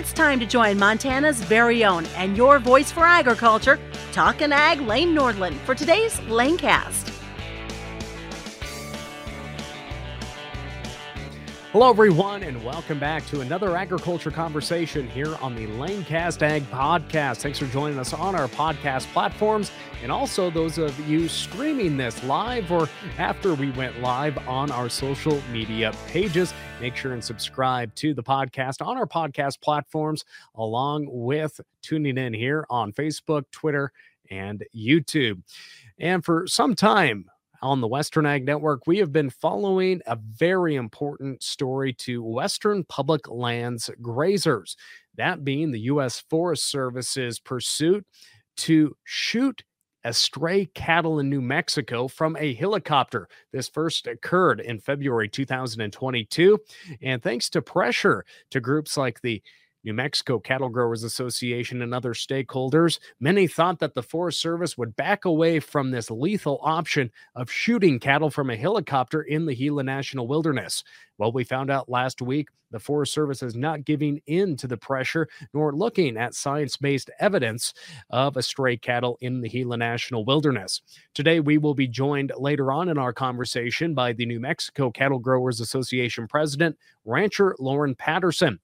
It's time to join Montana's very own and your voice for agriculture, Talkin' Ag Lane Nordlund, for today's Lanecast. Hello, everyone, and welcome back to another agriculture conversation here on the Lanecast Ag Podcast. Thanks for joining us on our podcast platforms, and also those of you streaming this live or after we went live on our social media pages. Make sure and subscribe to the podcast on our podcast platforms, along with tuning in here on Facebook, Twitter, and YouTube. And for some time, on the Western Ag Network, we have been following a very important story to Western public lands grazers, that being the U.S. Forest Service's pursuit to shoot estray cattle in New Mexico from a helicopter. This first occurred in February 2022. And thanks to pressure to groups like the New Mexico Cattle Growers Association and other stakeholders, many thought that the Forest Service would back away from this lethal option of shooting cattle from a helicopter in the Gila National Wilderness. Well, we found out last week the Forest Service is not giving in to the pressure nor looking at science based evidence of estray cattle in the Gila National Wilderness. Today, we will be joined later on in our conversation by the New Mexico Cattle Growers Association president, rancher Loren Patterson.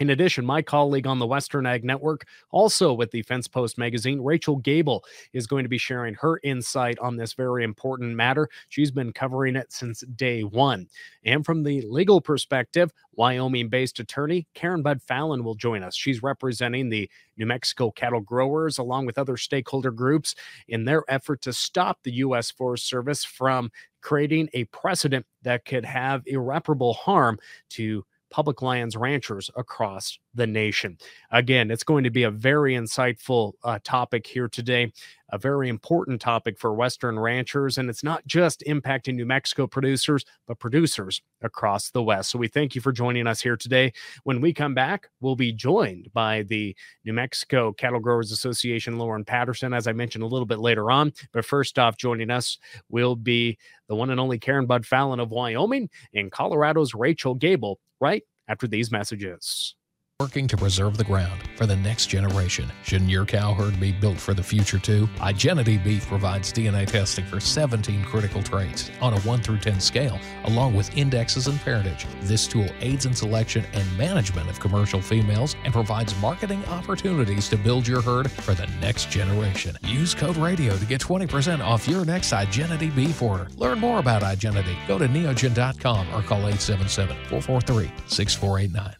In addition, my colleague on the Western Ag Network, also with the Fence Post magazine, Rachel Gabel, is going to be sharing her insight on this very important matter. She's been covering it since day one. And from the legal perspective, Wyoming based attorney Karen Budd-Falen will join us. She's representing the New Mexico cattle growers along with other stakeholder groups in their effort to stop the U.S. Forest Service from creating a precedent that could have irreparable harm to public lands ranchers across the nation. Again, it's going to be a very insightful uh, topic here today, a very important topic for Western ranchers. And it's not just impacting New Mexico producers, but producers across the West. So we thank you for joining us here today. When we come back, we'll be joined by the New Mexico Cattle Growers Association, Loren Patterson, as I mentioned a little bit later on. But first off, joining us will be the one and only Karen Budd-Falen of Wyoming and Colorado's Rachel Gabel, right after these messages working to preserve the ground for the next generation. Shouldn't your cow herd be built for the future too? Igenity Beef provides DNA testing for 17 critical traits on a 1 through 10 scale, along with indexes and parentage. This tool aids in selection and management of commercial females and provides marketing opportunities to build your herd for the next generation. Use code radio to get 20% off your next Igenity Beef order. Learn more about Igenity. Go to neogen.com or call 877 443 6489.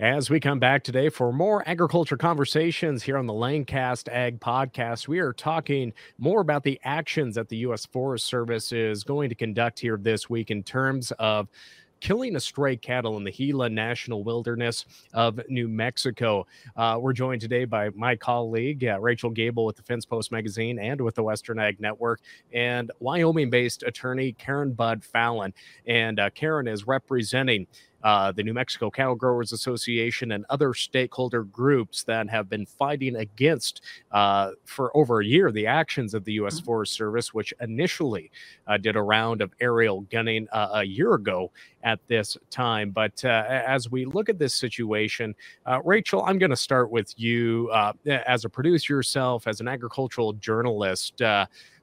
As we come back today for more agriculture conversations here on the Lanecast Ag Podcast, we are talking more about the actions that the U.S. Forest Service is going to conduct here this week in terms of killing estray cattle in the Gila National Wilderness of New Mexico. Uh, we're joined today by my colleague, uh, Rachel Gabel with the Fence Post magazine and with the Western Ag Network, and Wyoming based attorney Karen Budd-Falen. And uh, Karen is representing uh, the New Mexico Cattle Growers Association, and other stakeholder groups that have been fighting against uh, for over a year the actions of the U.S. Mm-hmm. Forest Service, which initially uh, did a round of aerial gunning uh, a year ago at this time. But uh, as we look at this situation, uh, Rachel, I'm going to start with you as a producer yourself, as an agricultural journalist.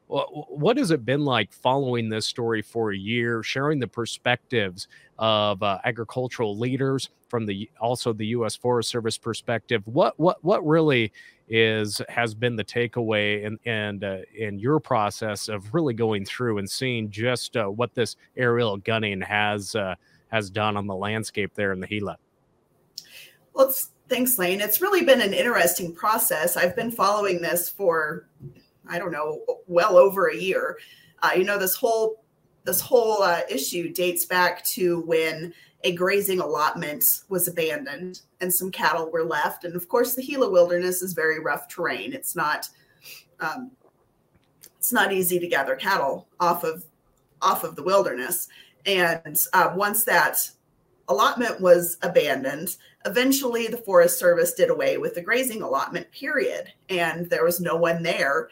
What has it been like following this story for a year, sharing the perspectives of uh, agricultural leaders from the also the U.S. Forest Service perspective? What what what really is has been the takeaway and and uh, in your process of really going through and seeing just uh, what this aerial gunning has uh, has done on the landscape there in the Gila? Well, thanks, Lane. It's really been an interesting process. I've been following this for I don't know, well over a year. Uh, you know, this whole this whole uh, issue dates back to when a grazing allotment was abandoned and some cattle were left. And of course, the Gila Wilderness is very rough terrain. It's not um, it's not easy to gather cattle off of off of the wilderness. And uh, once that allotment was abandoned, eventually the Forest Service did away with the grazing allotment. Period, and there was no one there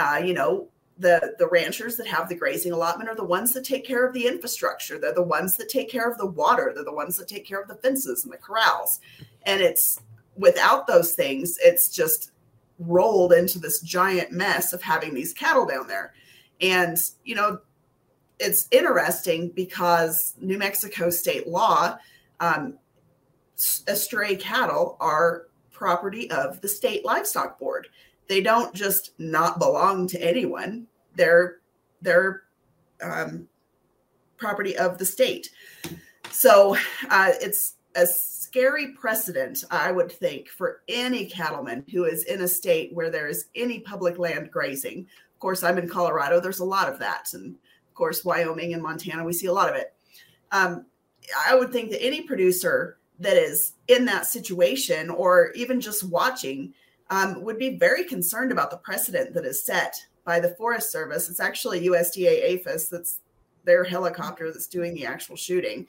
uh, you know, the the ranchers that have the grazing allotment are the ones that take care of the infrastructure. They're the ones that take care of the water. They're the ones that take care of the fences and the corrals. And it's without those things, it's just rolled into this giant mess of having these cattle down there. And, you know, it's interesting because New Mexico state law, um, stray cattle are property of the state livestock board. They don't just not belong to anyone. They're they're um, property of the state. So uh, it's a scary precedent, I would think, for any cattleman who is in a state where there is any public land grazing. Of course, I'm in Colorado. There's a lot of that, and of course, Wyoming and Montana, we see a lot of it. Um, I would think that any producer that is in that situation, or even just watching, um, would be very concerned about the precedent that is set by the Forest Service. It's actually USDA APHIS that's their helicopter that's doing the actual shooting.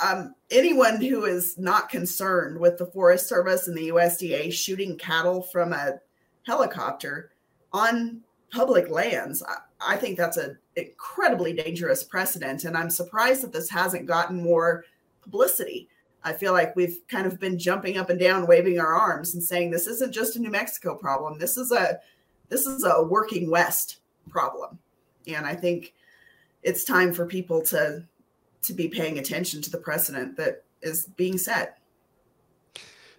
Um, anyone who is not concerned with the Forest Service and the USDA shooting cattle from a helicopter on public lands, I, I think that's an incredibly dangerous precedent. And I'm surprised that this hasn't gotten more publicity. I feel like we've kind of been jumping up and down, waving our arms and saying this isn't just a New Mexico problem. This is a this is a working West problem. And I think it's time for people to to be paying attention to the precedent that is being set.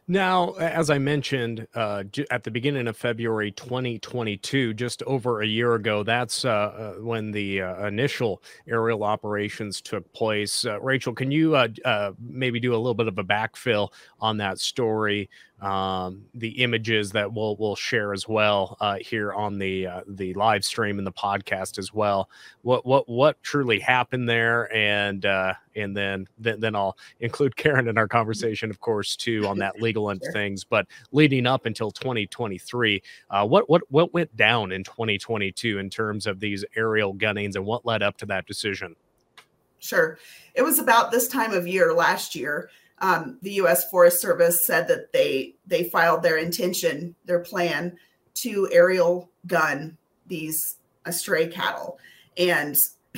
Now, as I mentioned uh, at the beginning of February 2022, just over a year ago, that's uh, uh, when the uh, initial aerial operations took place. Uh, Rachel, can you uh, maybe do a little bit of a backfill on that story? Um, the images that we'll we'll share as well uh, here on the uh, the live stream and the podcast as well. What what what truly happened there, and uh, and then, then then I'll include Karen in our conversation, of course, too, on that legal end of things. But leading up until 2023, uh, what what what went down in 2022 in terms of these aerial gunnings, and what led up to that decision? Sure, it was about this time of year last year um, the U.S. Forest Service said that they they filed their intention, their plan to aerial gun these stray cattle, and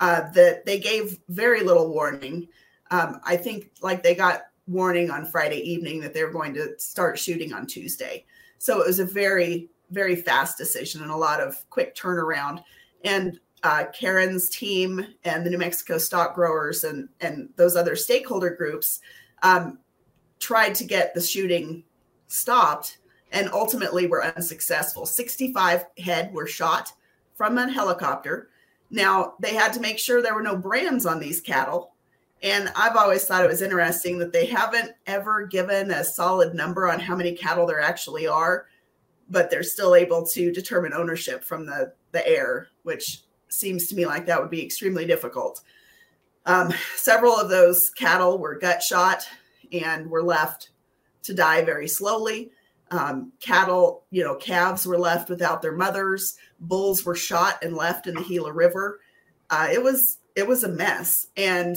uh, that they gave very little warning. Um, I think like they got warning on Friday evening that they were going to start shooting on Tuesday, so it was a very very fast decision and a lot of quick turnaround. And uh, Karen's team and the New Mexico stock growers and and those other stakeholder groups um, tried to get the shooting stopped and ultimately were unsuccessful. 65 head were shot from a helicopter. Now, they had to make sure there were no brands on these cattle. And I've always thought it was interesting that they haven't ever given a solid number on how many cattle there actually are, but they're still able to determine ownership from the, the air, which seems to me like that would be extremely difficult. Um, several of those cattle were gut shot and were left to die very slowly. Um, cattle, you know, calves were left without their mothers. Bulls were shot and left in the Gila River. Uh, it was it was a mess, and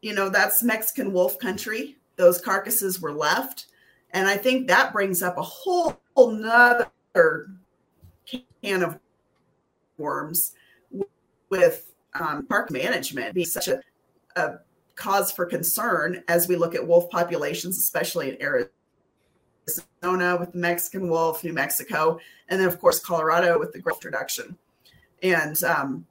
you know that's Mexican wolf country. Those carcasses were left, and I think that brings up a whole, whole nother can of worms with um, park management being such a, a cause for concern as we look at wolf populations, especially in Arizona with the Mexican wolf, New Mexico, and then of course Colorado with the growth reduction. And um,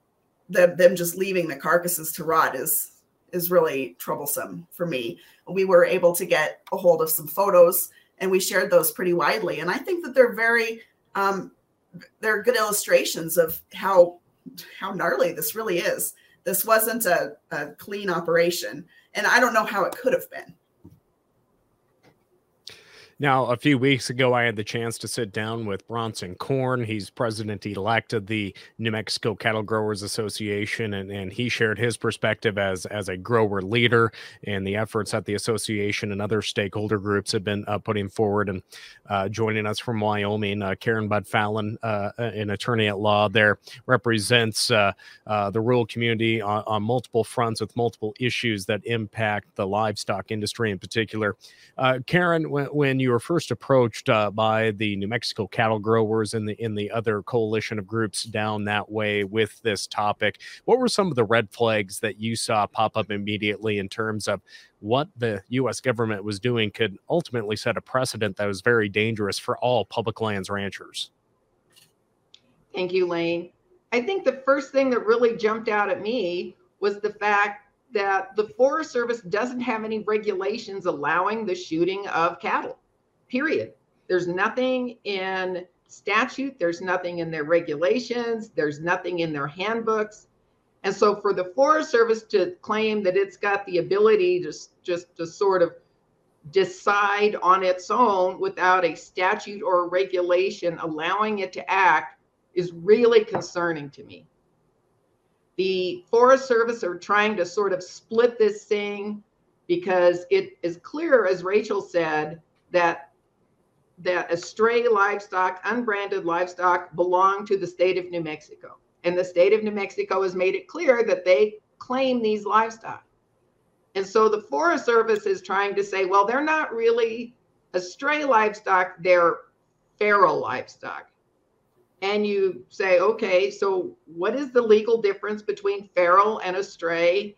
the, them just leaving the carcasses to rot is is really troublesome for me. We were able to get a hold of some photos, and we shared those pretty widely. And I think that they're very um, they're good illustrations of how how gnarly this really is. This wasn't a, a clean operation. And I don't know how it could have been. Now, a few weeks ago, I had the chance to sit down with Bronson Corn. He's president elect of the New Mexico Cattle Growers Association, and, and he shared his perspective as, as a grower leader and the efforts that the association and other stakeholder groups have been uh, putting forward. And uh, joining us from Wyoming, uh, Karen Budd-Falen, uh, an attorney at law there, represents uh, uh, the rural community on, on, multiple fronts with multiple issues that impact the livestock industry in particular. Karen, when, when you were first approached uh, by the New Mexico cattle growers and the in the other coalition of groups down that way with this topic, what were some of the red flags that you saw pop up immediately in terms of what the U.S. government was doing could ultimately set a precedent that was very dangerous for all public lands ranchers? Thank you, Lane. I think the first thing that really jumped out at me was the fact that the Forest Service doesn't have any regulations allowing the shooting of cattle, period. There's nothing in statute, there's nothing in their regulations, there's nothing in their handbooks. And so for the Forest Service to claim that it's got the ability to just to sort of decide on its own without a statute or a regulation allowing it to act is really concerning to me. The Forest Service are trying to sort of split this thing because it is clear, as Rachel said, that that estray livestock, unbranded livestock, belong to the state of New Mexico. And the state of New Mexico has made it clear that they claim these livestock. And so the Forest Service is trying to say, well, they're not really estray livestock, they're feral livestock and you say, okay, so what is the legal difference between feral and estray?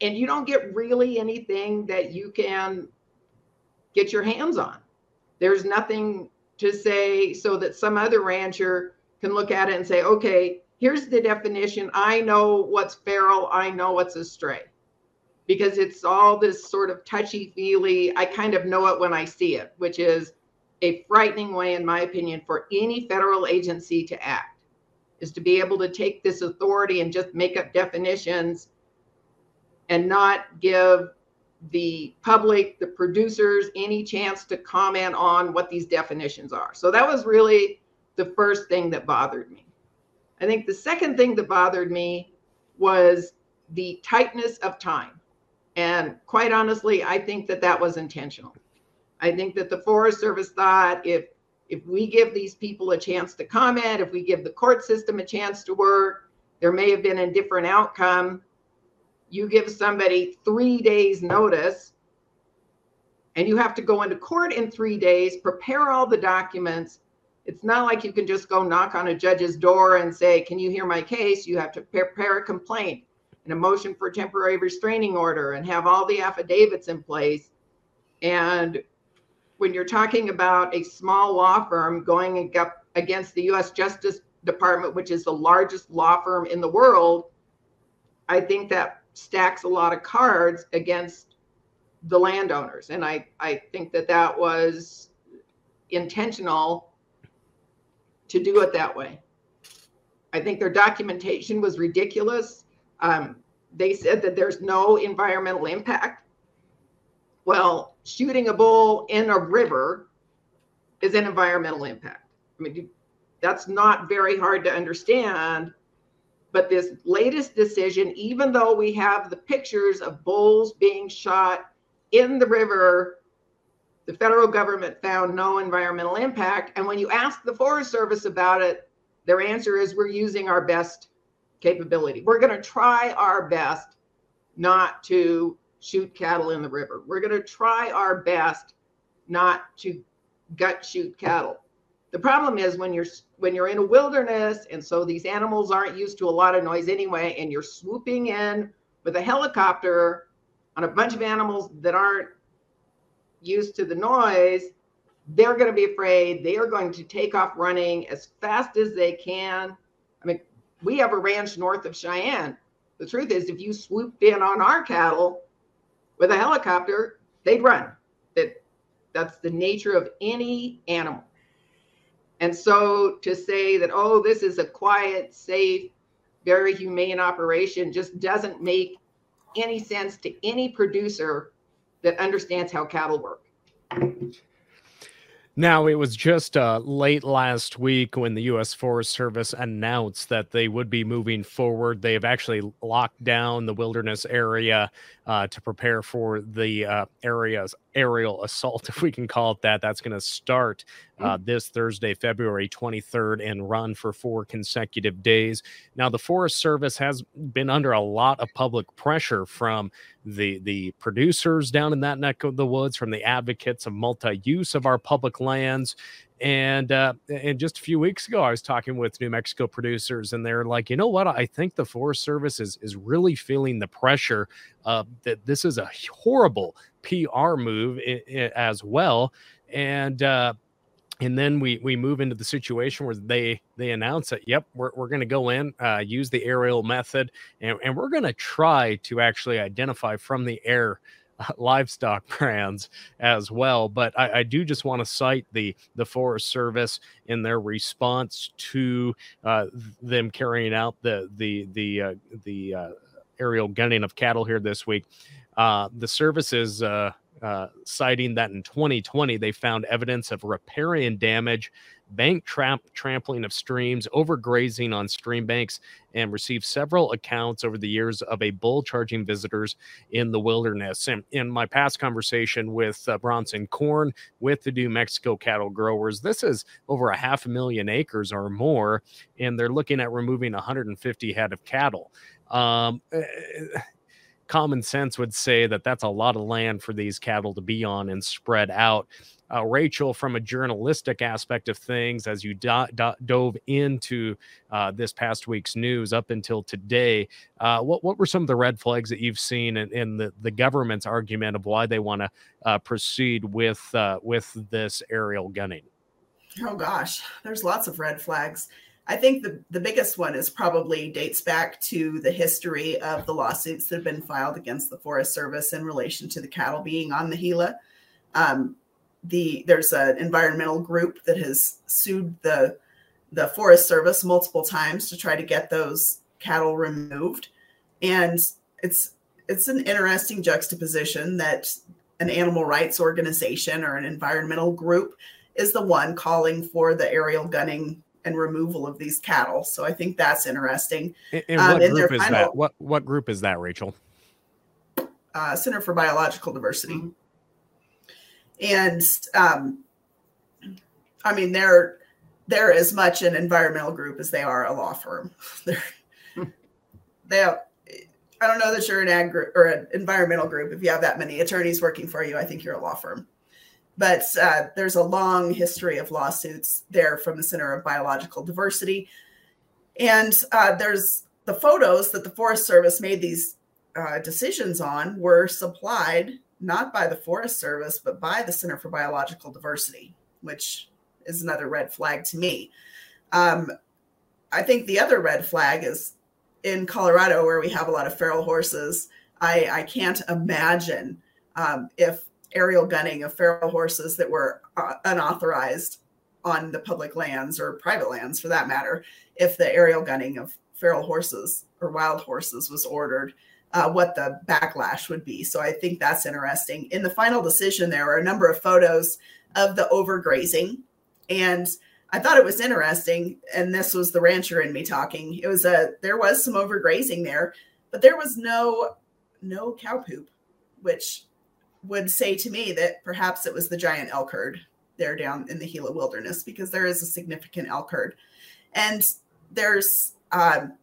And you don't get really anything that you can get your hands on. There's nothing to say so that some other rancher can look at it and say, okay, here's the definition. I know what's feral, I know what's estray. Because it's all this sort of touchy feely, I kind of know it when I see it, which is a frightening way, in my opinion, for any federal agency to act is to be able to take this authority and just make up definitions and not give the public, the producers, any chance to comment on what these definitions are. So that was really the first thing that bothered me. I think the second thing that bothered me was the tightness of time. And quite honestly, I think that that was intentional. I think that the Forest Service thought if if we give these people a chance to comment, if we give the court system a chance to work, there may have been a different outcome. You give somebody three days notice and you have to go into court in three days, prepare all the documents. It's not like you can just go knock on a judge's door and say, Can you hear my case? You have to prepare a complaint and a motion for temporary restraining order and have all the affidavits in place. And when you're talking about a small law firm going up against the US Justice Department, which is the largest law firm in the world, I think that stacks a lot of cards against the landowners. And I, I think that that was intentional to do it that way. I think their documentation was ridiculous. Um, they said that there's no environmental impact. Well, shooting a bull in a river is an environmental impact. I mean, that's not very hard to understand. But this latest decision, even though we have the pictures of bulls being shot in the river, the federal government found no environmental impact. And when you ask the Forest Service about it, their answer is we're using our best capability. We're going to try our best not to shoot cattle in the river. We're going to try our best not to gut shoot cattle. The problem is when you're when you're in a wilderness and so these animals aren't used to a lot of noise anyway and you're swooping in with a helicopter on a bunch of animals that aren't used to the noise, they're going to be afraid. They are going to take off running as fast as they can. I mean, we have a ranch north of Cheyenne. The truth is, if you swooped in on our cattle, with a helicopter, they'd run. That that's the nature of any animal. And so to say that, oh, this is a quiet, safe, very humane operation just doesn't make any sense to any producer that understands how cattle work. Now, it was just uh, late last week when the U.S. Forest Service announced that they would be moving forward. They have actually locked down the wilderness area uh, to prepare for the uh, area's aerial assault, if we can call it that. That's going to start uh, mm. this Thursday, February 23rd, and run for four consecutive days. Now, the Forest Service has been under a lot of public pressure from the the producers down in that neck of the woods, from the advocates of multi-use of our public lands, and uh, and just a few weeks ago, I was talking with New Mexico producers, and they're like, you know what? I think the Forest Service is is really feeling the pressure uh, that this is a horrible PR move I- I as well, and uh, and then we we move into the situation where they they announce that yep we're, we're going to go in uh, use the aerial method and, and we're going to try to actually identify from the air livestock brands as well. But I, I do just want to cite the the Forest Service in their response to uh, them carrying out the the the uh, the uh, aerial gunning of cattle here this week. Uh, the service is uh, uh, citing that in 2020 they found evidence of riparian damage bank trap trampling of streams, overgrazing on stream banks, and received several accounts over the years of a bull charging visitors in the wilderness. And in my past conversation with uh, Bronson Corn with the New Mexico cattle growers, this is over a half a million acres or more, and they're looking at removing 150 head of cattle. Um, eh, common sense would say that that's a lot of land for these cattle to be on and spread out uh, Rachel, from a journalistic aspect of things, as you do- do- dove into uh, this past week's news up until today, uh, what what were some of the red flags that you've seen in, the, the government's argument of why they want to uh, proceed with uh, with this aerial gunning? Oh gosh, there's lots of red flags. I think the, the biggest one is probably dates back to the history of the lawsuits that have been filed against the Forest Service in relation to the cattle being on the Gila. Um, the there's an environmental group that has sued the the Forest Service multiple times to try to get those cattle removed, and it's it's an interesting juxtaposition that an animal rights organization or an environmental group is the one calling for the aerial gunning and removal of these cattle. So I think that's interesting. And, and what um, group is final, that? What what group is that, Rachel? Uh, Center for Biological Diversity. Mm-hmm and um, I mean they're they're as much an environmental group as they are a law firm. they're they have, I don't know that you're an ag group or an environmental group. If you have that many attorneys working for you, I think you're a law firm. But uh, there's a long history of lawsuits there from the Center of Biological Diversity. And uh, there's the photos that the Forest Service made these uh, decisions on were supplied not by the Forest Service, but by the Center for Biological Diversity, which is another red flag to me. Um, I think the other red flag is in Colorado, where we have a lot of feral horses. I, I can't imagine um, if aerial gunning of feral horses that were uh, unauthorized on the public lands or private lands for that matter, if the aerial gunning of feral horses or wild horses was ordered uh, what the backlash would be. So I think that's interesting. In the final decision, there were a number of photos of the overgrazing, and I thought it was interesting. And this was the rancher in me talking. It was a there was some overgrazing there, but there was no no cow poop, which would say to me that perhaps it was the giant elk herd there down in the Gila Wilderness because there is a significant elk herd, and there's um,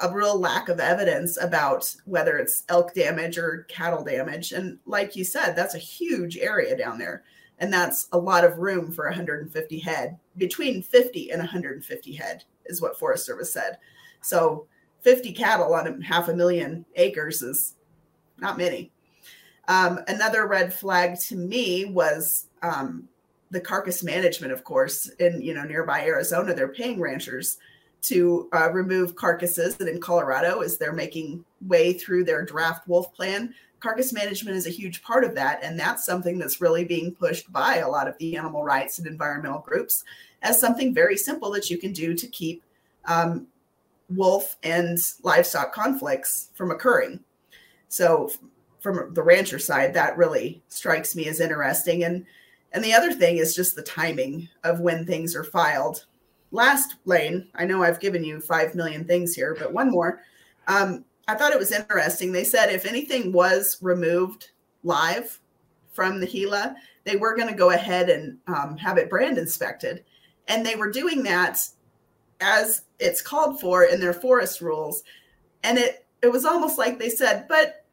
a real lack of evidence about whether it's elk damage or cattle damage. And like you said, that's a huge area down there. And that's a lot of room for 150 head. Between 50 and 150 head is what Forest Service said. So 50 cattle on half a million acres is not many. Um, another red flag to me was um, the carcass management, of course, in you know nearby Arizona, they're paying ranchers to uh, remove carcasses. And in Colorado, as they're making way through their draft wolf plan, carcass management is a huge part of that. And that's something that's really being pushed by a lot of the animal rights and environmental groups as something very simple that you can do to keep um, wolf and livestock conflicts from occurring. So, from the rancher side, that really strikes me as interesting. And and the other thing is just the timing of when things are filed last lane, I know I've given you 5 million things here, but one more. Um, I thought it was interesting. They said if anything was removed live from the Gila, they were going to go ahead and um, have it brand inspected. And they were doing that as it's called for in their forest rules. And it, it was almost like they said, but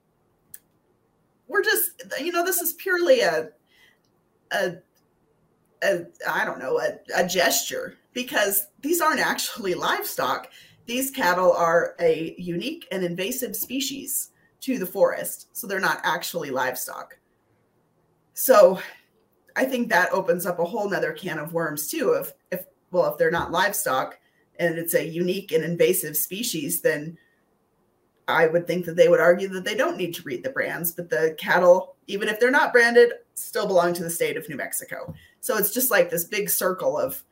we're just, you know, this is purely a, a, a I don't know, a, a gesture because these aren't actually livestock. These cattle are a unique and invasive species to the forest, so they're not actually livestock. So I think that opens up a whole nother can of worms too. Of if well, if they're not livestock and it's a unique and invasive species, then I would think that they would argue that they don't need to read the brands, but the cattle, even if they're not branded, still belong to the state of New Mexico. So it's just like this big circle of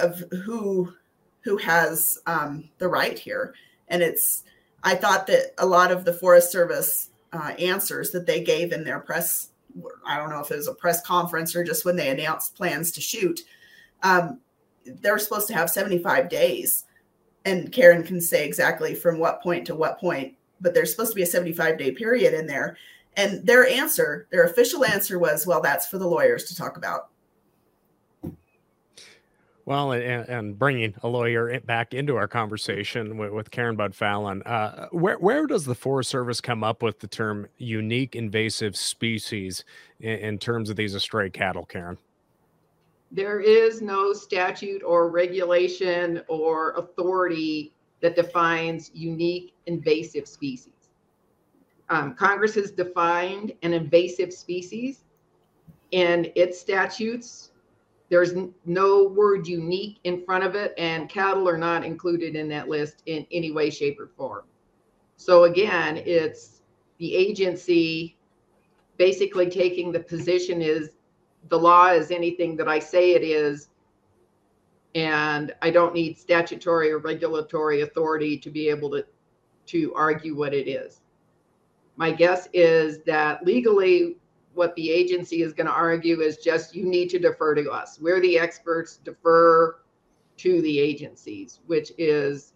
of who who has um, the right here, and it's. I thought that a lot of the Forest Service uh, answers that they gave in their press I don't know if it was a press conference or just when they announced plans to shoot, um, they're supposed to have 75 days. And Karen can say exactly from what point to what point, but there's supposed to be a 75 day period in there. And their answer, their official answer was, well, that's for the lawyers to talk about. Well, and, and, bringing a lawyer back into our conversation with, with Karen Budd-Falen, uh, where where does the Forest Service come up with the term unique invasive species in, in terms of these stray cattle, Karen? There is no statute or regulation or authority that defines unique invasive species. Um, Congress has defined an invasive species in its statutes there's no word unique in front of it, and cattle are not included in that list in any way, shape, or form. So again, it's the agency basically taking the position is the law is anything that I say it is, and I don't need statutory or regulatory authority to be able to to argue what it is. My guess is that legally what the agency is going to argue is just you need to defer to us. We're the experts, defer to the agencies, which is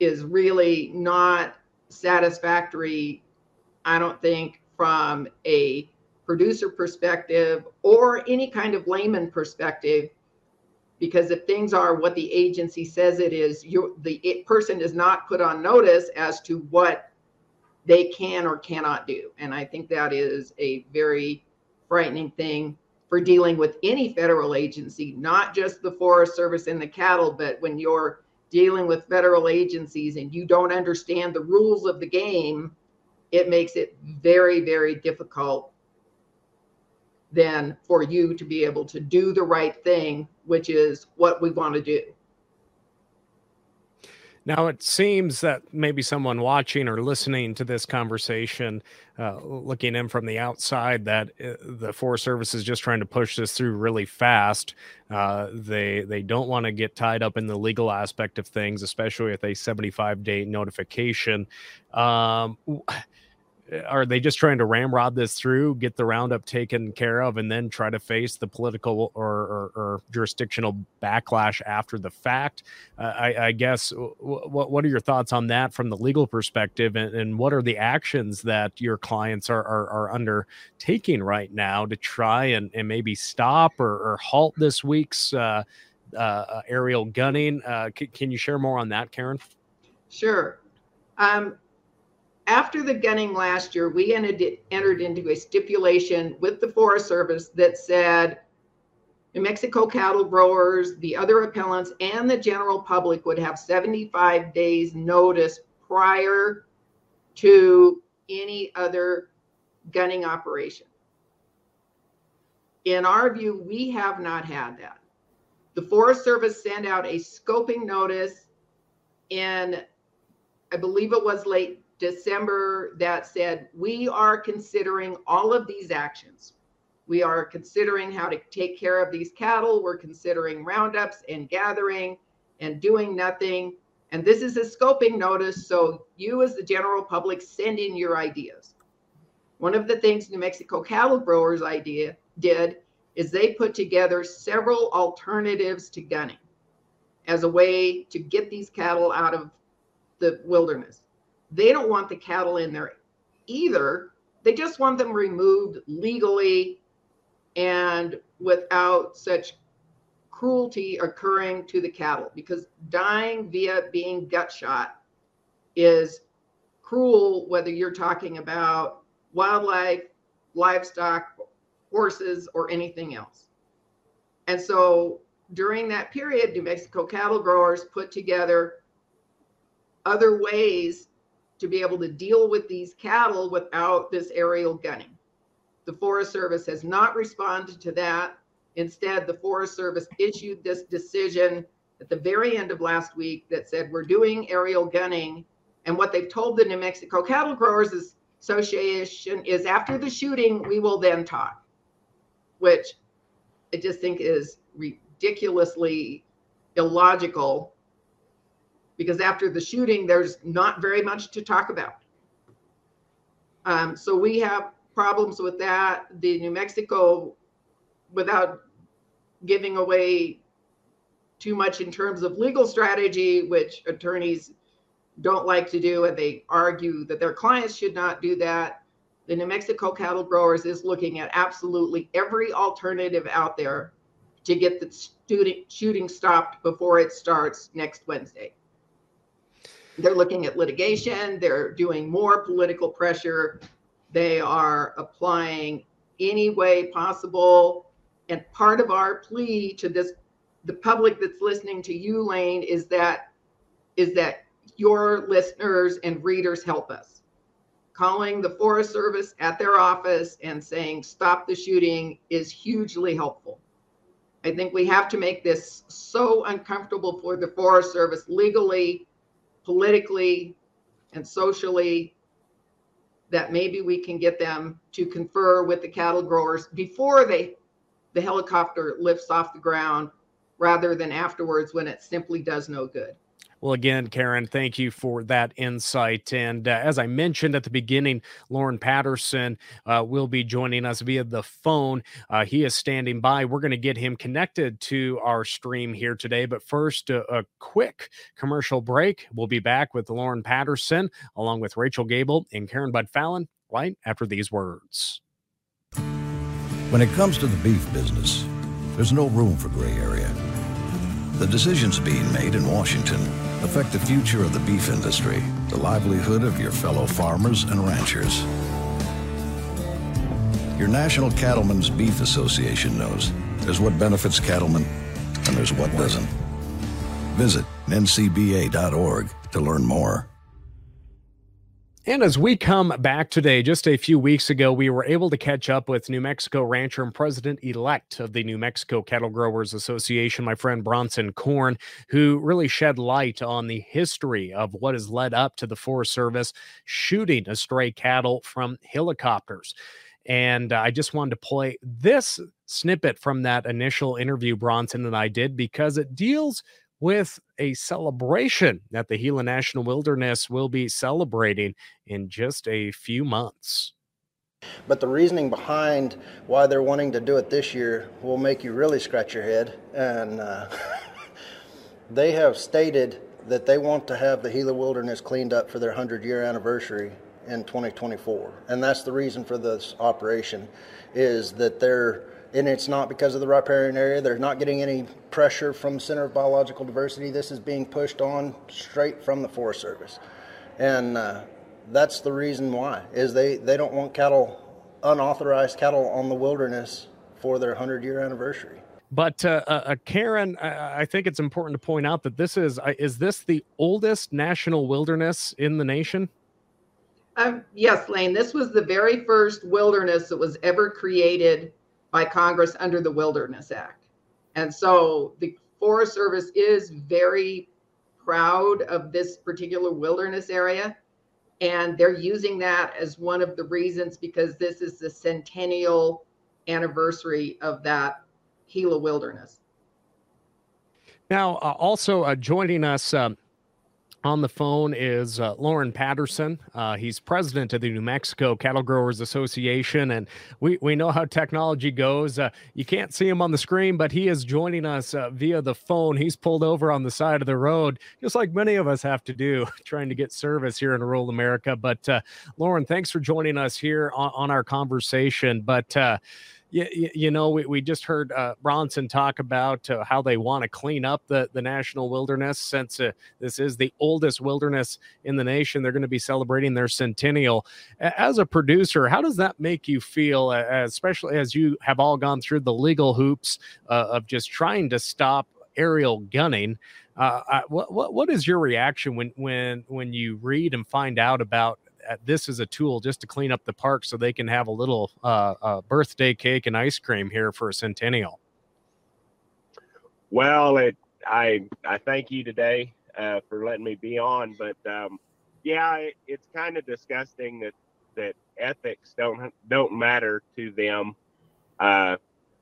is really not satisfactory, I don't think, from a producer perspective or any kind of layman perspective. Because if things are what the agency says it is, you the it, person is not put on notice as to what they can or cannot do. And I think that is a very frightening thing for dealing with any federal agency, not just the Forest Service and the cattle, but when you're dealing with federal agencies and you don't understand the rules of the game, it makes it very, very difficult then for you to be able to do the right thing, which is what we want to do. Now, it seems that maybe someone watching or listening to this conversation, uh, looking in from the outside, that uh, the Forest Service is just trying to push this through really fast. Uh, they they don't want to get tied up in the legal aspect of things, especially with a 75 day notification. Um, are they just trying to ramrod this through, get the roundup taken care of, and then try to face the political or, or, or jurisdictional backlash after the fact? Uh, I, I, guess. what what are your thoughts on that from the legal perspective, and, and what are the actions that your clients are are, are undertaking right now to try and, and maybe stop or, or halt this week's uh, uh, aerial gunning? Uh, c- can you share more on that, Karen? Sure. Um, after the gunning last year, we entered, entered into a stipulation with the Forest Service that said New Mexico cattle growers, the other appellants, and the general public would have 75 days notice prior to any other gunning operation. In our view, we have not had that. The Forest Service sent out a scoping notice in, I believe it was late December that said, we are considering all of these actions. We are considering how to take care of these cattle. We're considering roundups and gathering and doing nothing. And this is a scoping notice. So you, as the general public, send in your ideas. One of the things New Mexico cattle growers idea did is they put together several alternatives to gunning as a way to get these cattle out of the wilderness. They don't want the cattle in there either. They just want them removed legally and without such cruelty occurring to the cattle because dying via being gut shot is cruel whether you're talking about wildlife, livestock, horses, or anything else. And so during that period, New Mexico cattle growers put together other ways to be able to deal with these cattle without this aerial gunning. The Forest Service has not responded to that. Instead, the Forest Service issued this decision at the very end of last week that said we're doing aerial gunning. And what they've told the New Mexico Cattle Growers Association is after the shooting, we will then talk, which I just think is ridiculously illogical because after the shooting, there's not very much to talk about. Um, so we have problems with that. The New Mexico, without giving away too much in terms of legal strategy, which attorneys don't like to do, and they argue that their clients should not do that. The New Mexico cattle growers is looking at absolutely every alternative out there to get the student shooting stopped before it starts next Wednesday. They're looking at litigation, they're doing more political pressure, they are applying any way possible. And part of our plea to this the public that's listening to you, Lane, is that is that your listeners and readers help us. Calling the Forest Service at their office and saying stop the shooting is hugely helpful. I think we have to make this so uncomfortable for the Forest Service legally politically and socially that maybe we can get them to confer with the cattle growers before they the helicopter lifts off the ground rather than afterwards when it simply does no good. Well, again, Karen, thank you for that insight. And uh, as I mentioned at the beginning, Loren Patterson uh, will be joining us via the phone. Uh, he is standing by. We're going to get him connected to our stream here today. But first, uh, a quick commercial break. We'll be back with Loren Patterson along with Rachel Gabel and Karen Budd-Falen right after these words. When it comes to the beef business, there's no room for gray area. The decisions being made in Washington affect the future of the beef industry, the livelihood of your fellow farmers and ranchers. Your National Cattlemen's Beef Association knows there's what benefits cattlemen and there's what doesn't. Visit ncba.org to learn more. And as we come back today, just a few weeks ago, we were able to catch up with New Mexico rancher and president elect of the New Mexico Cattle Growers Association, my friend Bronson Corn, who really shed light on the history of what has led up to the Forest Service shooting estray cattle from helicopters. And I just wanted to play this snippet from that initial interview Bronson and I did because it deals with a celebration that the Gila National Wilderness will be celebrating in just a few months. But the reasoning behind why they're wanting to do it this year will make you really scratch your head. And uh, they have stated that they want to have the Gila Wilderness cleaned up for their 100 year anniversary in 2024. And that's the reason for this operation is that they're and it's not because of the riparian area. They're not getting any pressure from the Center of Biological Diversity. This is being pushed on straight from the Forest Service, and uh, that's the reason why is they they don't want cattle, unauthorized cattle on the wilderness for their hundred year anniversary. But uh, uh, uh Karen, I think it's important to point out that this is uh, is this the oldest national wilderness in the nation? Um, yes, Lane. This was the very first wilderness that was ever created by Congress under the Wilderness Act. And so the Forest Service is very proud of this particular wilderness area. And they're using that as one of the reasons because this is the centennial anniversary of that Gila wilderness. Now, uh, also uh, joining us um, On the phone is uh, Loren Patterson. Uh, he's president of the New Mexico Cattle Growers Association, and we, we know how technology goes. Uh, you can't see him on the screen, but he is joining us uh, via the phone. He's pulled over on the side of the road, just like many of us have to do, trying to get service here in rural America. But uh, Loren, thanks for joining us here on, on our conversation. But uh, you, you know, we, we just heard uh, Bronson talk about uh, how they want to clean up the, the national wilderness since uh, this is the oldest wilderness in the nation. They're going to be celebrating their centennial. As a producer, how does that make you feel, especially as you have all gone through the legal hoops uh, of just trying to stop aerial gunning? Uh, what, what what is your reaction when when when you read and find out about this is a tool just to clean up the park so they can have a little uh, uh, birthday cake and ice cream here for a centennial. Well, it I I thank you today uh, for letting me be on, but um, yeah, it, it's kind of disgusting that that ethics don't don't matter to them. Uh,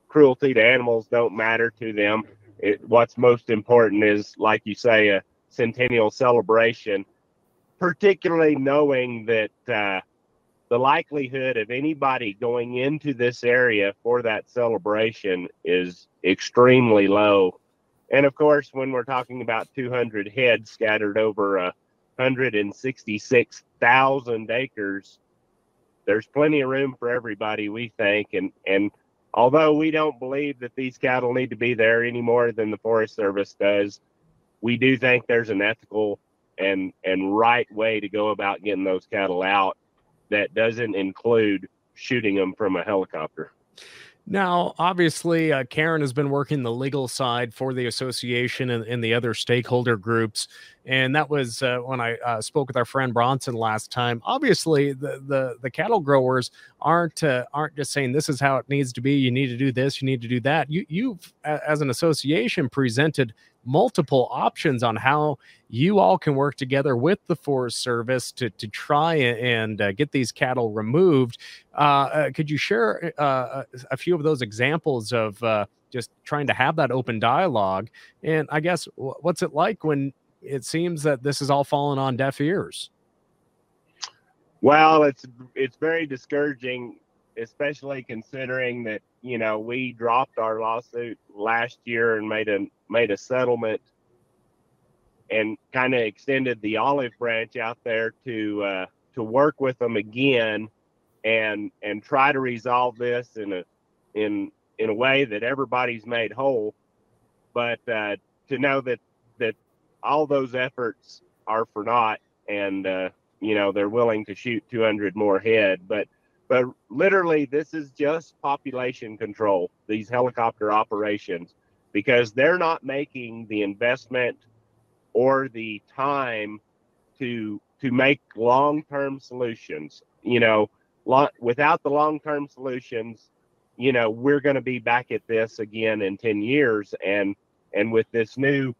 cruelty to animals don't matter to them. It, what's most important is, like you say, a centennial celebration particularly knowing that uh, the likelihood of anybody going into this area for that celebration is extremely low. And of course, when we're talking about 200 heads scattered over uh, 166,000 acres, there's plenty of room for everybody, we think. And, and although we don't believe that these cattle need to be there any more than the Forest Service does, we do think there's an ethical and and right way to go about getting those cattle out that doesn't include shooting them from a helicopter. Now, obviously, uh, Karen has been working the legal side for the association and, and the other stakeholder groups, and that was uh, when I uh, spoke with our friend Bronson last time. Obviously, the the, the cattle growers aren't uh, aren't just saying this is how it needs to be. You need to do this. You need to do that. You you've as an association presented multiple options on how you all can work together with the Forest Service to, to try and uh, get these cattle removed. Uh, uh, could you share uh, a few of those examples of uh, just trying to have that open dialogue? And I guess what's it like when it seems that this is all falling on deaf ears? Well, it's it's very discouraging, especially considering that you know we dropped our lawsuit last year and made a made a settlement and kind of extended the olive branch out there to uh, to work with them again and and try to resolve this in a in in a way that everybody's made whole. But uh, to know that that all those efforts are for naught and uh, you know they're willing to shoot 200 more head. But but literally this is just population control these helicopter operations because they're not making the investment or the time to to make long-term solutions. You know lo- without the long-term solutions you know we're going to be back at this again in 10 years. And and with this new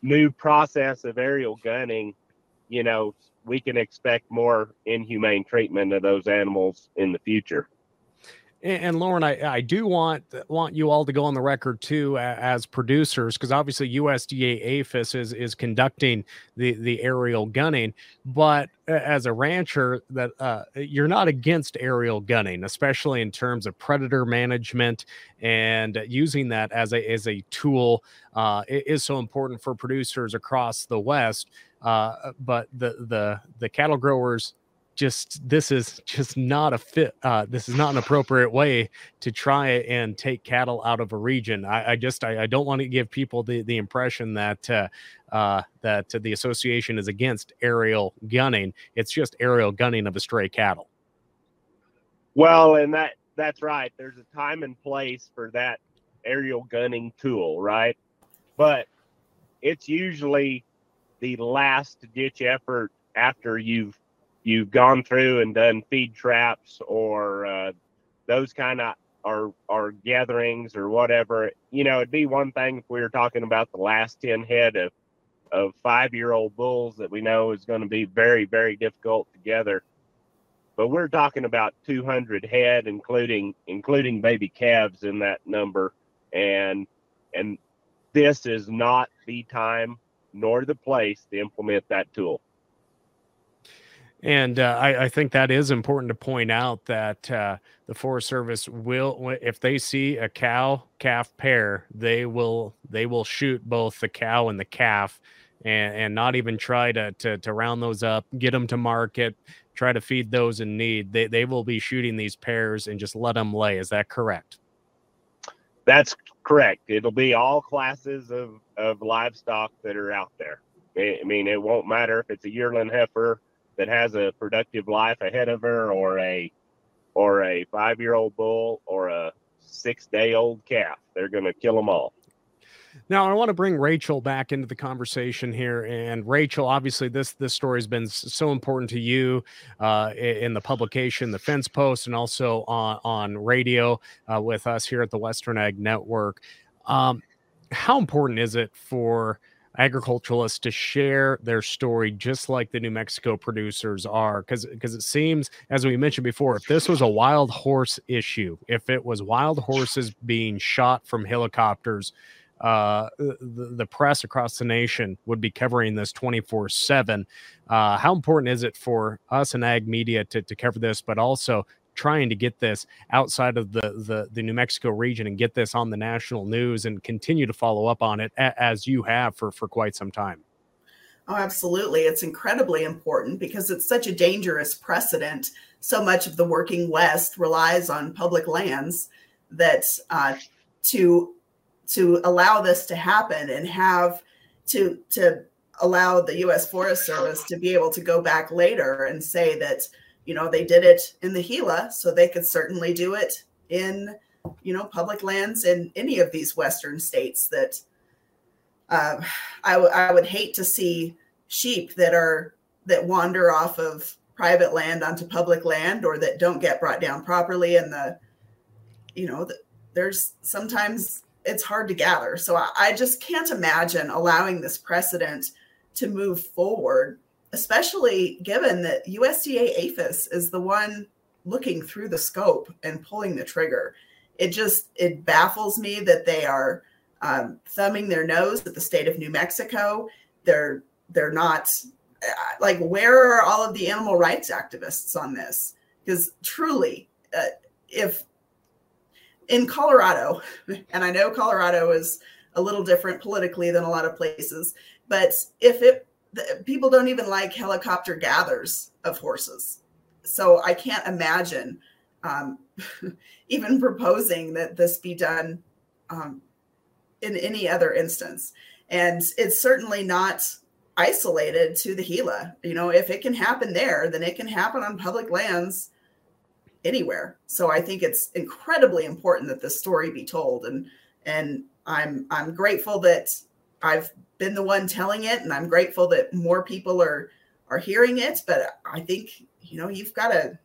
new process of aerial gunning you know we can expect more inhumane treatment of those animals in the future and, and Loren, I, I do want want you all to go on the record too as producers, because obviously USDA APHIS is is conducting the the aerial gunning, but as a rancher, that uh, you're not against aerial gunning, especially in terms of predator management and using that as a as a tool uh, is so important for producers across the West. Uh, but the the the cattle growers just this is just not a fit uh, this is not an appropriate way to try and take cattle out of a region. I, I just I, I, don't want to give people the, the impression that uh, uh, that the association is against aerial gunning. It's just aerial gunning of estray cattle. Well and that that's right. There's a time and place for that aerial gunning tool right? But it's usually the last ditch effort after you've you've gone through and done feed traps or uh, those kind of or or gatherings or whatever, you know, it'd be one thing if we were talking about the last ten head of of five year old bulls that we know is going to be very very difficult to gather. But we're talking about 200 head, including including baby calves in that number, and and this is not the time nor the place to implement that tool. And uh, I, I, think that is important to point out that uh, the Forest Service will, if they see a cow calf pair, they will they will shoot both the cow and the calf, and, and not even try to, to to round those up, get them to market, try to feed those in need. They they will be shooting these pairs and just let them lay. Is that correct? That's correct. It'll be all classes of of livestock that are out there. I mean, it won't matter if it's a yearling heifer that has a productive life ahead of her or a or a five year old bull or a six day old calf. They're going to kill them all. Now I want to bring Rachel back into the conversation here, and Rachel, obviously this this story has been so important to you uh, in the publication, the Fence Post, and also on on radio uh, with us here at the Western Ag Network. Um, how important is it for agriculturalists to share their story just like the New Mexico producers are because because it seems as we mentioned before if this was a wild horse issue if it was wild horses being shot from helicopters uh, the, the press across the nation would be covering this 24 uh, 7 how important is it for us and ag media to, to cover this but also trying to get this outside of the, the the New Mexico region and get this on the national news and continue to follow up on it as you have for for quite some time. Oh, absolutely. It's incredibly important because it's such a dangerous precedent. So much of the working West relies on public lands that uh, to to allow this to happen and have to to allow the U.S. Forest Service to be able to go back later and say that you know they did it in the Gila, so they could certainly do it in you know public lands in any of these western states. That uh, I, w- I would hate to see sheep that are that wander off of private land onto public land or that don't get brought down properly and the you know the, there's sometimes it's hard to gather so I, I just can't imagine allowing this precedent to move forward especially given that USDA APHIS is the one looking through the scope and pulling the trigger. It just it baffles me that they are um, thumbing their nose at the state of New Mexico. They're they're not uh, like where are all of the animal rights activists on this? Because truly, uh, if in Colorado, and I know Colorado is a little different politically than a lot of places, but if it the, people don't even like helicopter gathers of horses. So I can't imagine um, even proposing that this be done um, in any other instance. And it's certainly not isolated to the Gila. You know, if it can happen there, then it can happen on public lands anywhere. So I think it's incredibly important that this story be told. And and I'm I'm grateful that I've been the one telling it and i'm grateful that more people are are hearing it but i think you know you've got to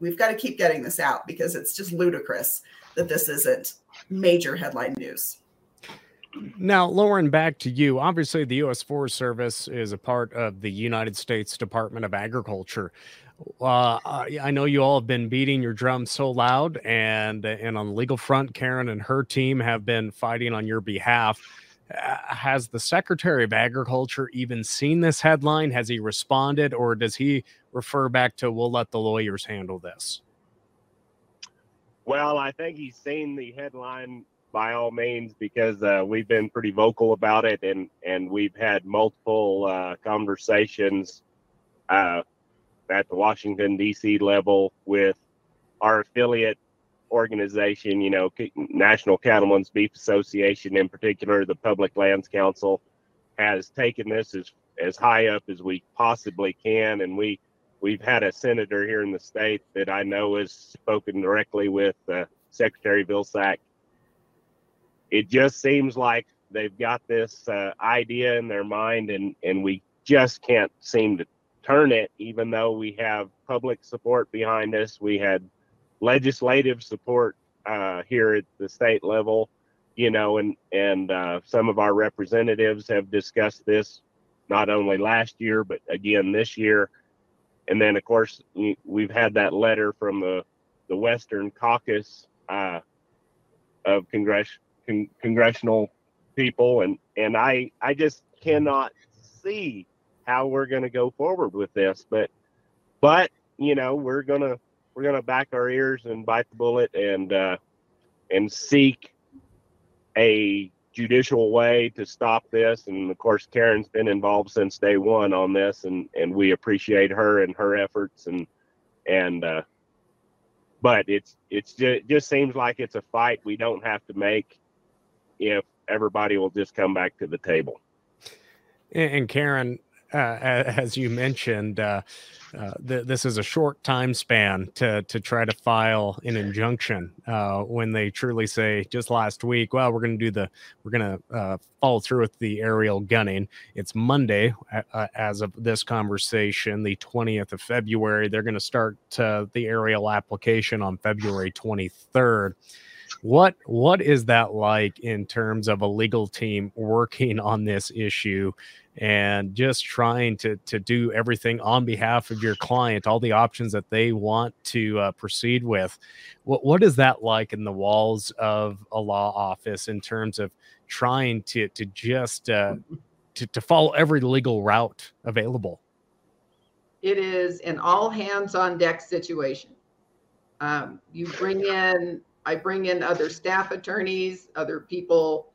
we've got to keep getting this out because it's just ludicrous that this isn't major headline news now, Loren, back to you. Obviously, the U.S. Forest Service is a part of the United States Department of Agriculture. Uh, I know you all have been beating your drum so loud, and and on the legal front, Karen and her team have been fighting on your behalf. Uh, has the Secretary of Agriculture even seen this headline? Has he responded, or does he refer back to we'll let the lawyers handle this? Well, I think he's seen the headline by all means because uh, we've been pretty vocal about it, and and we've had multiple uh, conversations uh, at the Washington D.C. level with our affiliate organization, you know, National Cattlemen's Beef Association in particular, the Public Lands Council has taken this as as high up as we possibly can, and we we've had a senator here in the state that I know has spoken directly with uh, Secretary Vilsack. It just seems like they've got this uh, idea in their mind, and and we just can't seem to turn it, even though we have public support behind us. We had legislative support uh, here at the state level, you know, and and uh, some of our representatives have discussed this not only last year but again this year, and then of course we've had that letter from the the Western Caucus uh, of Congress con- congressional people, and and I I just cannot see how we're going to go forward with this. But but you know we're gonna we're gonna back our ears and bite the bullet and uh, and seek a judicial way to stop this. And of course, Karen's been involved since day one on this, and and we appreciate her and her efforts. And and uh, but it's it's just, it just seems like it's a fight we don't have to make if everybody will just come back to the table. And Karen, as you mentioned, uh, uh, th- this is a short time span to to try to file an injunction. Uh, when they truly say, just last week, well, we're going to do the, we're going to follow through with the aerial gunning. It's Monday, as of this conversation, the twentieth of February. They're going to start the aerial application on February twenty third what what is that like in terms of a legal team working on this issue and just trying to to do everything on behalf of your client, all the options that they want to uh, proceed with. What what is that like in the walls of a law office in terms of trying to to just uh, to, to follow every legal route available? It is an all hands on deck situation. Um, you bring in, I bring in other staff attorneys, other people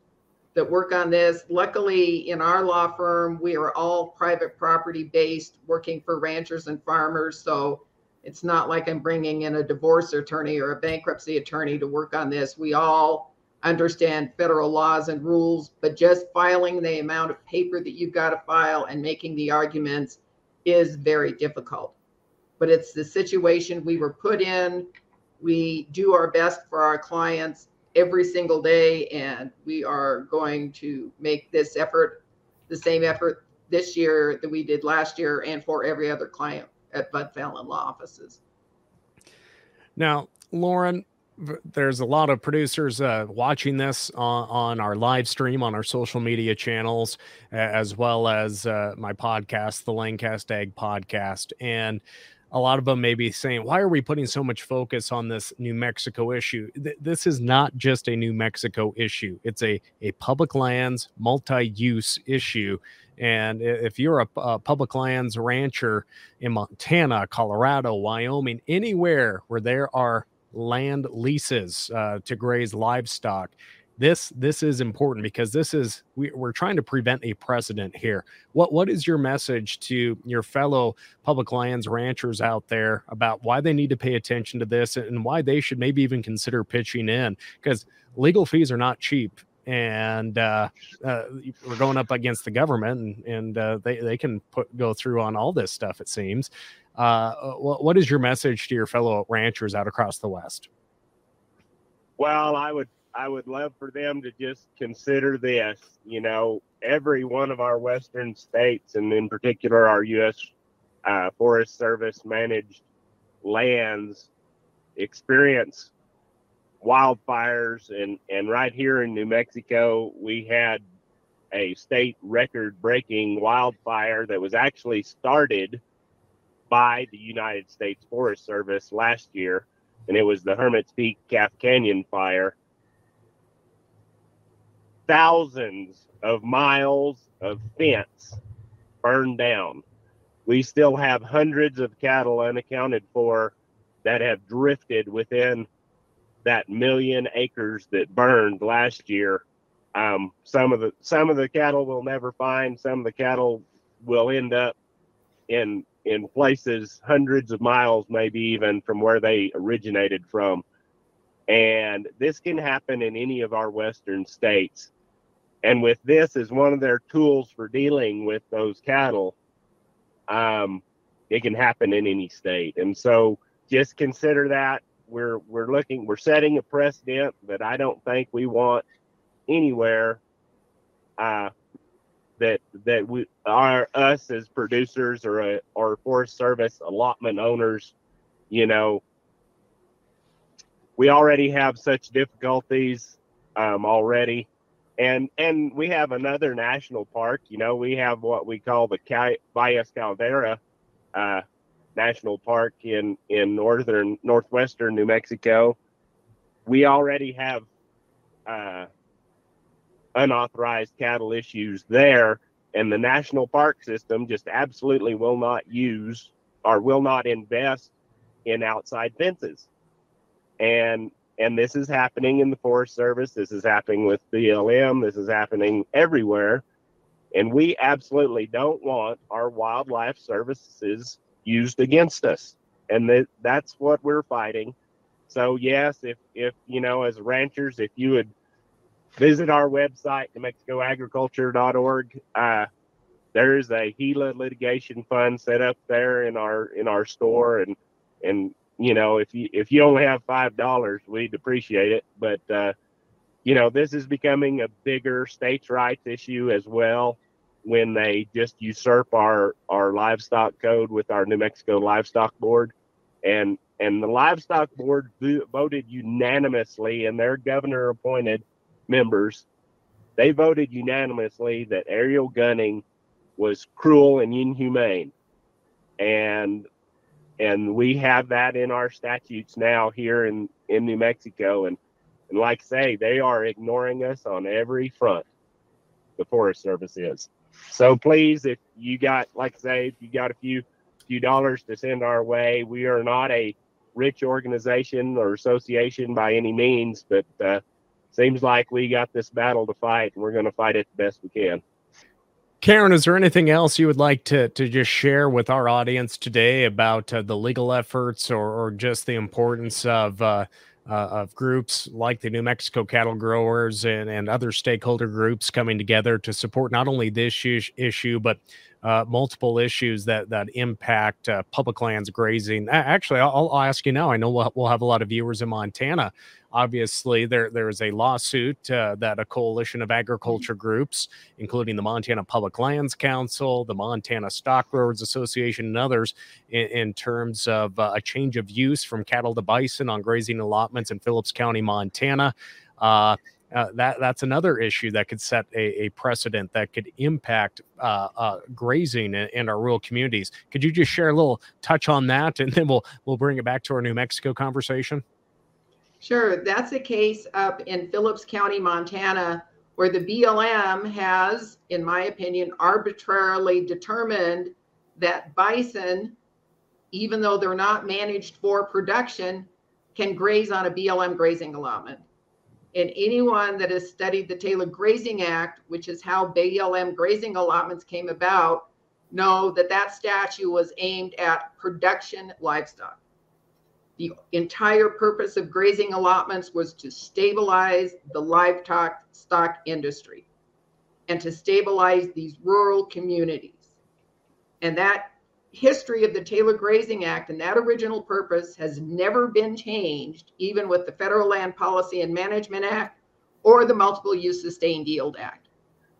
that work on this. Luckily, in our law firm, we are all private property based, working for ranchers and farmers. So it's not like I'm bringing in a divorce attorney or a bankruptcy attorney to work on this. We all understand federal laws and rules, but just filing the amount of paper that you've got to file and making the arguments is very difficult. But it's the situation we were put in. We do our best for our clients every single day, and we are going to make this effort the same effort this year that we did last year and for every other client at Budd-Falen Law Offices. Now, Loren, there's a lot of producers uh, watching this on, on, our live stream on our social media channels, as well as uh, my podcast, the Lanecast Ag Podcast. And a lot of them may be saying, why are we putting so much focus on this New Mexico issue? Th- this is not just a New Mexico issue, it's a, a public lands multi use issue. And if you're a, a, public lands rancher in Montana, Colorado, Wyoming, anywhere where there are land leases uh, to graze livestock, this this is important because this is we, we're trying to prevent a precedent here. What what is your message to your fellow public lands ranchers out there about why they need to pay attention to this and why they should maybe even consider pitching in? Because legal fees are not cheap and uh, uh, we're going up against the government and, and uh, they, they can put go through on all this stuff it seems. Uh, what, what is your message to your fellow ranchers out across the west? Well i would I would love for them to just consider this. You know, every one of our western states, and in particular our U.S. Uh, Forest Service managed lands, experience wildfires, and and right here in New Mexico, we had a state record-breaking wildfire that was actually started by the United States Forest Service last year, and it was the Hermit's Peak Calf Canyon fire thousands of miles of fence burned down. We still have hundreds of cattle unaccounted for that have drifted within that million acres that burned last year. Um, some of the some of the cattle we'll never find. Some of the cattle will end up in in places hundreds of miles, maybe even from where they originated from. And this can happen in any of our western states and with this as one of their tools for dealing with those cattle um, it can happen in any state. And so just consider that. We're we're looking we're setting a precedent that i don't think we want anywhere uh, that that we are us as producers or a, or forest service allotment owners you know we already have such difficulties um, already and and we have another national park. You know, we have what we call the Valles Caldera uh, National Park in in northern northwestern New Mexico. We already have uh, unauthorized cattle issues there. And the national park system just absolutely will not use or will not invest in outside fences. And and this is happening in the Forest Service. This is happening with BLM. This is happening everywhere. And we absolutely don't want our wildlife services used against us. And that, that's what we're fighting. So yes, if if you know, as ranchers, if you would visit our website, NewMexicoAgriculture.org, uh, there's a Gila litigation fund set up there in our in our store, and and you know if you if you only have five dollars, we'd appreciate it. But uh, you know this is becoming a bigger states' rights issue as well when they just usurp our our livestock code with our New Mexico Livestock Board, and and the livestock board voted unanimously, and their governor appointed members, they voted unanimously that aerial gunning was cruel and inhumane, and and we have that in our statutes now here in in New Mexico, and and like I say, they are ignoring us on every front. The Forest Service is. So please, if you got, like I say, if you got a few few dollars to send our way, we are not a rich organization or association by any means, but uh, seems like we got this battle to fight, and we're going to fight it the best we can. Karen, is there anything else you would like to to just share with our audience today about uh, the legal efforts or, or just the importance of uh, uh, of groups like the New Mexico cattle growers and, and other stakeholder groups coming together to support not only this issue, but uh, multiple issues that that impact uh, public lands grazing. Actually, I'll, I'll, ask you now. I know we'll, we'll have a lot of viewers in Montana. Obviously, there there is a lawsuit uh, that a coalition of agriculture groups, including the Montana Public Lands Council, the Montana Stock Growers Association, and others, in, in terms of uh, a change of use from cattle to bison on grazing allotments in Phillips County, Montana. Uh, uh, that that's another issue that could set a, a precedent that could impact uh, uh, grazing in, in, our rural communities. Could you just share a little touch on that, and then we'll we'll bring it back to our New Mexico conversation? Sure, that's a case up in Phillips County, Montana, where the BLM has, in my opinion, arbitrarily determined that bison, even though they're not managed for production, can graze on a BLM grazing allotment. And anyone that has studied the Taylor Grazing Act, which is how BLM grazing allotments came about, know that that statute was aimed at production livestock. The entire purpose of grazing allotments was to stabilize the livestock stock industry and to stabilize these rural communities. And that history of the Taylor Grazing Act and that original purpose has never been changed, even with the Federal Land Policy and Management Act or the Multiple Use Sustained Yield Act.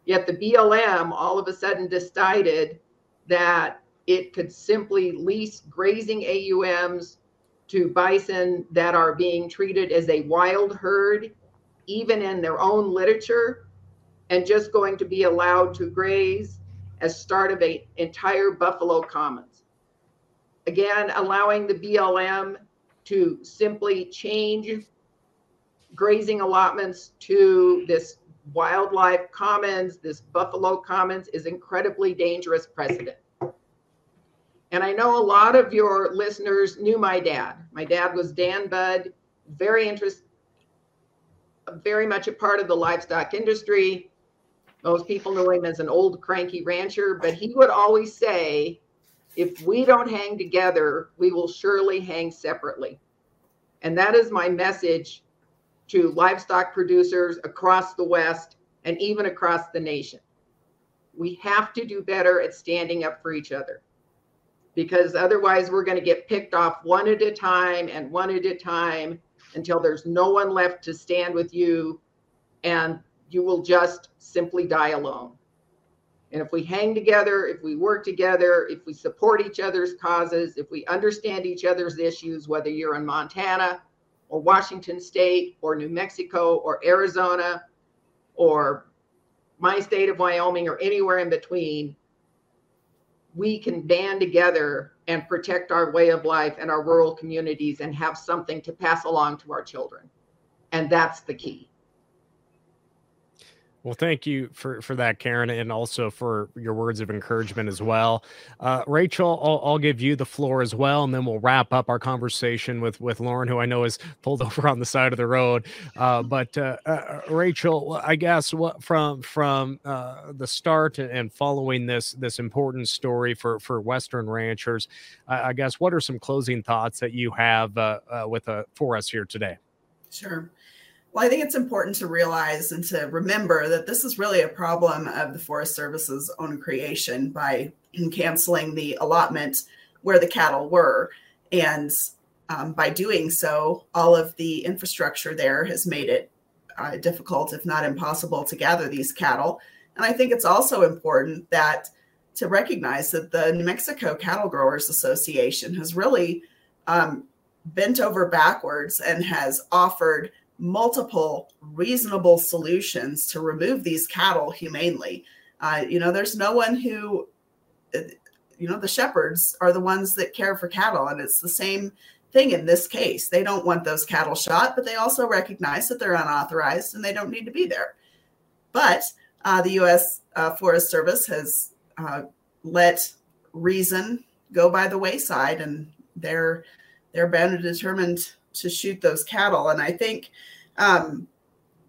Yet the BLM all of a sudden decided that it could simply lease grazing AUMs to bison that are being treated as a wild herd, even in their own literature, and just going to be allowed to graze as start of an entire Buffalo Commons. Again, allowing the BLM to simply change grazing allotments to this wildlife commons, this Buffalo Commons is incredibly dangerous precedent. And I know a lot of your listeners knew my dad. My dad was Dan Budd, very interest, very much a part of the livestock industry. Most people know him as an old cranky rancher, but he would always say, if we don't hang together, we will surely hang separately. And that is my message to livestock producers across the West and even across the nation. We have to do better at standing up for each other because otherwise we're going to get picked off one at a time and one at a time until there's no one left to stand with you and you will just simply die alone. And if we hang together, if we work together, if we support each other's causes, if we understand each other's issues, whether you're in Montana or Washington State or New Mexico or Arizona or my state of Wyoming or anywhere in between, we can band together and protect our way of life and our rural communities and have something to pass along to our children. And that's the key. Well, thank you for, for that, Karen, and also for your words of encouragement as well. Uh, Rachel, I'll, I'll, give you the floor as well, and then we'll wrap up our conversation with, with Loren, who I know is pulled over on the side of the road. Uh, but uh, uh Rachel, I guess what from from uh, the start and following this this important story for for Western ranchers, I guess what are some closing thoughts that you have uh, with for us here today? Sure. Well, I think it's important to realize and to remember that this is really a problem of the Forest Service's own creation by canceling the allotment where the cattle were. And um, by doing so, all of the infrastructure there has made it uh, difficult, if not impossible, to gather these cattle. And I think it's also important that to recognize that the New Mexico Cattle Growers Association has really um, bent over backwards and has offered multiple reasonable solutions to remove these cattle humanely. Uh, you know, there's no one who, uh, you know, the shepherds are the ones that care for cattle, and it's the same thing in this case. They don't want those cattle shot, but they also recognize that they're unauthorized and they don't need to be there. But uh, the U.S. Uh, Forest Service has uh, let reason go by the wayside, and they're they're bound and determined to shoot those cattle. And I think um,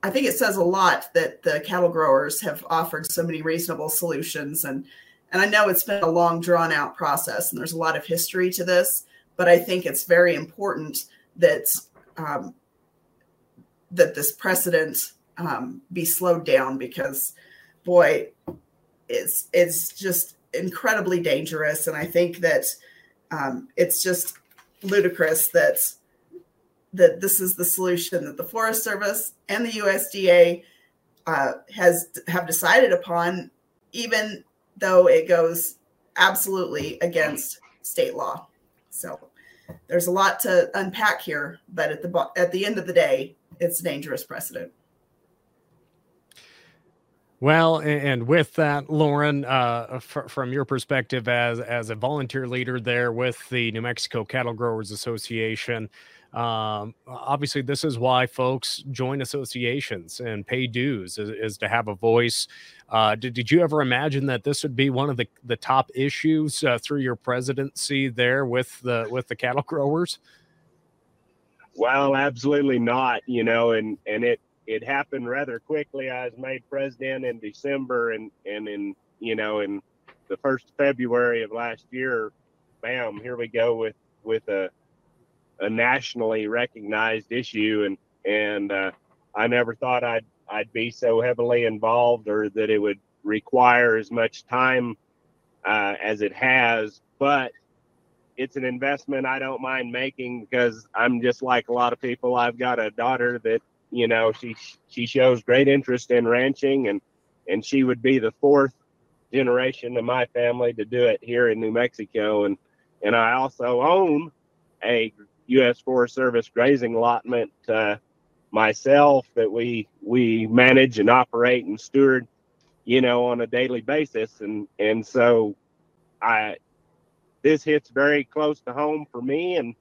I think it says a lot that the cattle growers have offered so many reasonable solutions. And and I know it's been a long, drawn out process, and there's a lot of history to this. But I think it's very important that um, that this precedent um, be slowed down because, boy, it's it's just incredibly dangerous. And I think that um, it's just ludicrous that that this is the solution that the Forest Service and the USDA uh, has have decided upon, even though it goes absolutely against state law. So there's a lot to unpack here, but at the at the end of the day, it's a dangerous precedent. Well, and with that, Loren, uh, from your perspective as as a volunteer leader there with the New Mexico Cattle Growers Association, um, obviously, this is why folks join associations and pay dues is, is to have a voice. Uh, did, did you ever imagine that this would be one of the, the top issues uh, through your presidency there with the with the cattle growers? Well, absolutely not. You know, and and it it happened rather quickly. I was made president in December, and and in you know in the first February of last year, bam, here we go with with a a nationally recognized issue, and and uh, I never thought I'd I'd be so heavily involved or that it would require as much time uh, as it has, but it's an investment I don't mind making because I'm just like a lot of people. I've got a daughter that you know she she shows great interest in ranching and and she would be the fourth generation of my family to do it here in New Mexico and and I also own a U.S. Forest Service grazing allotment uh, myself that we we manage and operate and steward, you know, on a daily basis, and and so I this hits very close to home for me, and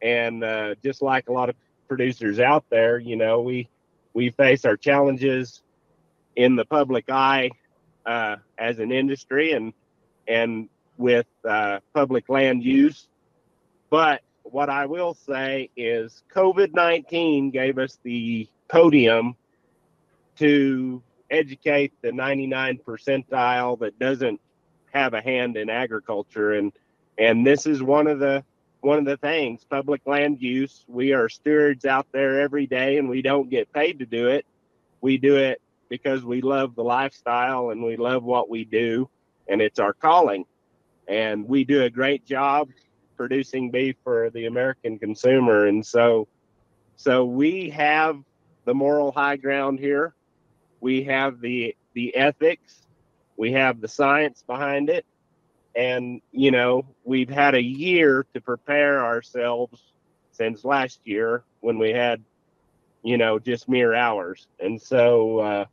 and uh, just like a lot of producers out there, you know, we we face our challenges in the public eye uh, as an industry and and with uh, public land use, but what I will say is COVID 19 gave us the podium to educate the 99 percentile that doesn't have a hand in agriculture. And and this is one of the one of the things public land use. We are stewards out there every day and we don't get paid to do it. We do it because we love the lifestyle and we love what we do and it's our calling. And we do a great job producing beef for the American consumer. And so, so we have the moral high ground here. We have the the ethics. We have the science behind it. And you know, we've had a year to prepare ourselves since last year when we had, you know, just mere hours. And so uh,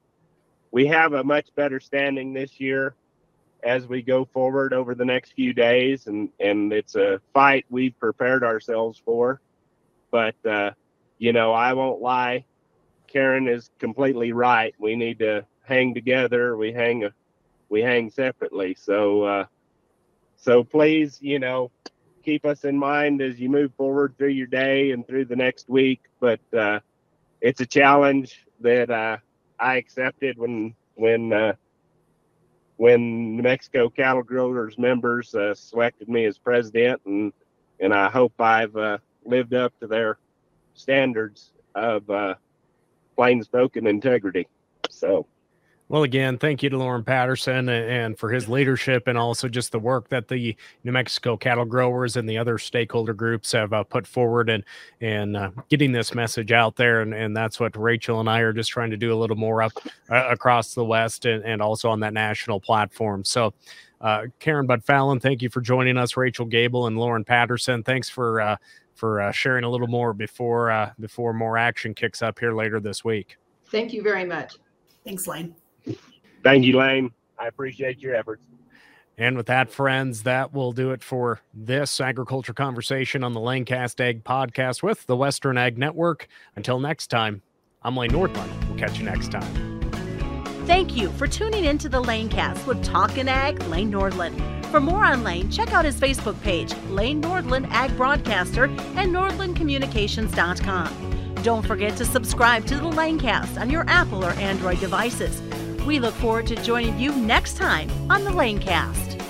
we have a much better standing this year as we go forward over the next few days and and it's a fight we've prepared ourselves for but uh, you know i won't lie karen is completely right we need to hang together. We hang we hang separately. So uh, so please, you know, keep us in mind as you move forward through your day and through the next week. But uh, it's a challenge that uh, I accepted when when uh, when New Mexico Cattle Growers members uh, selected me as president, and and I hope I've uh, lived up to their standards of uh, plain spoken integrity. So. Well, again, thank you to Loren Patterson and for his leadership and also just the work that the New Mexico cattle growers and the other stakeholder groups have uh, put forward and and uh, getting this message out there. And, and that's what Rachel and I are just trying to do a little more up uh, across the West and, and also on that national platform. So, uh, Karen Budd-Falen, thank you for joining us. Rachel Gabel and Loren Patterson, thanks for uh, for uh, sharing a little more before before more action kicks up here later this week. Thank you very much. Thanks, Lane. Thank you, Lane. I appreciate your efforts. And with that, friends, that will do it for this agriculture conversation on the Lanecast Ag podcast with the Western Ag Network. Until next time, I'm Lane Nordlund. We'll catch you next time. Thank you for tuning into the Lanecast with Talkin' Ag Lane Nordlund. For more on Lane, check out his Facebook page, Lane Nordlund Ag Broadcaster, and NordlundCommunications.com. Don't forget to subscribe to the Lanecast on your Apple or Android devices. We look forward to joining you next time on the Lanecast.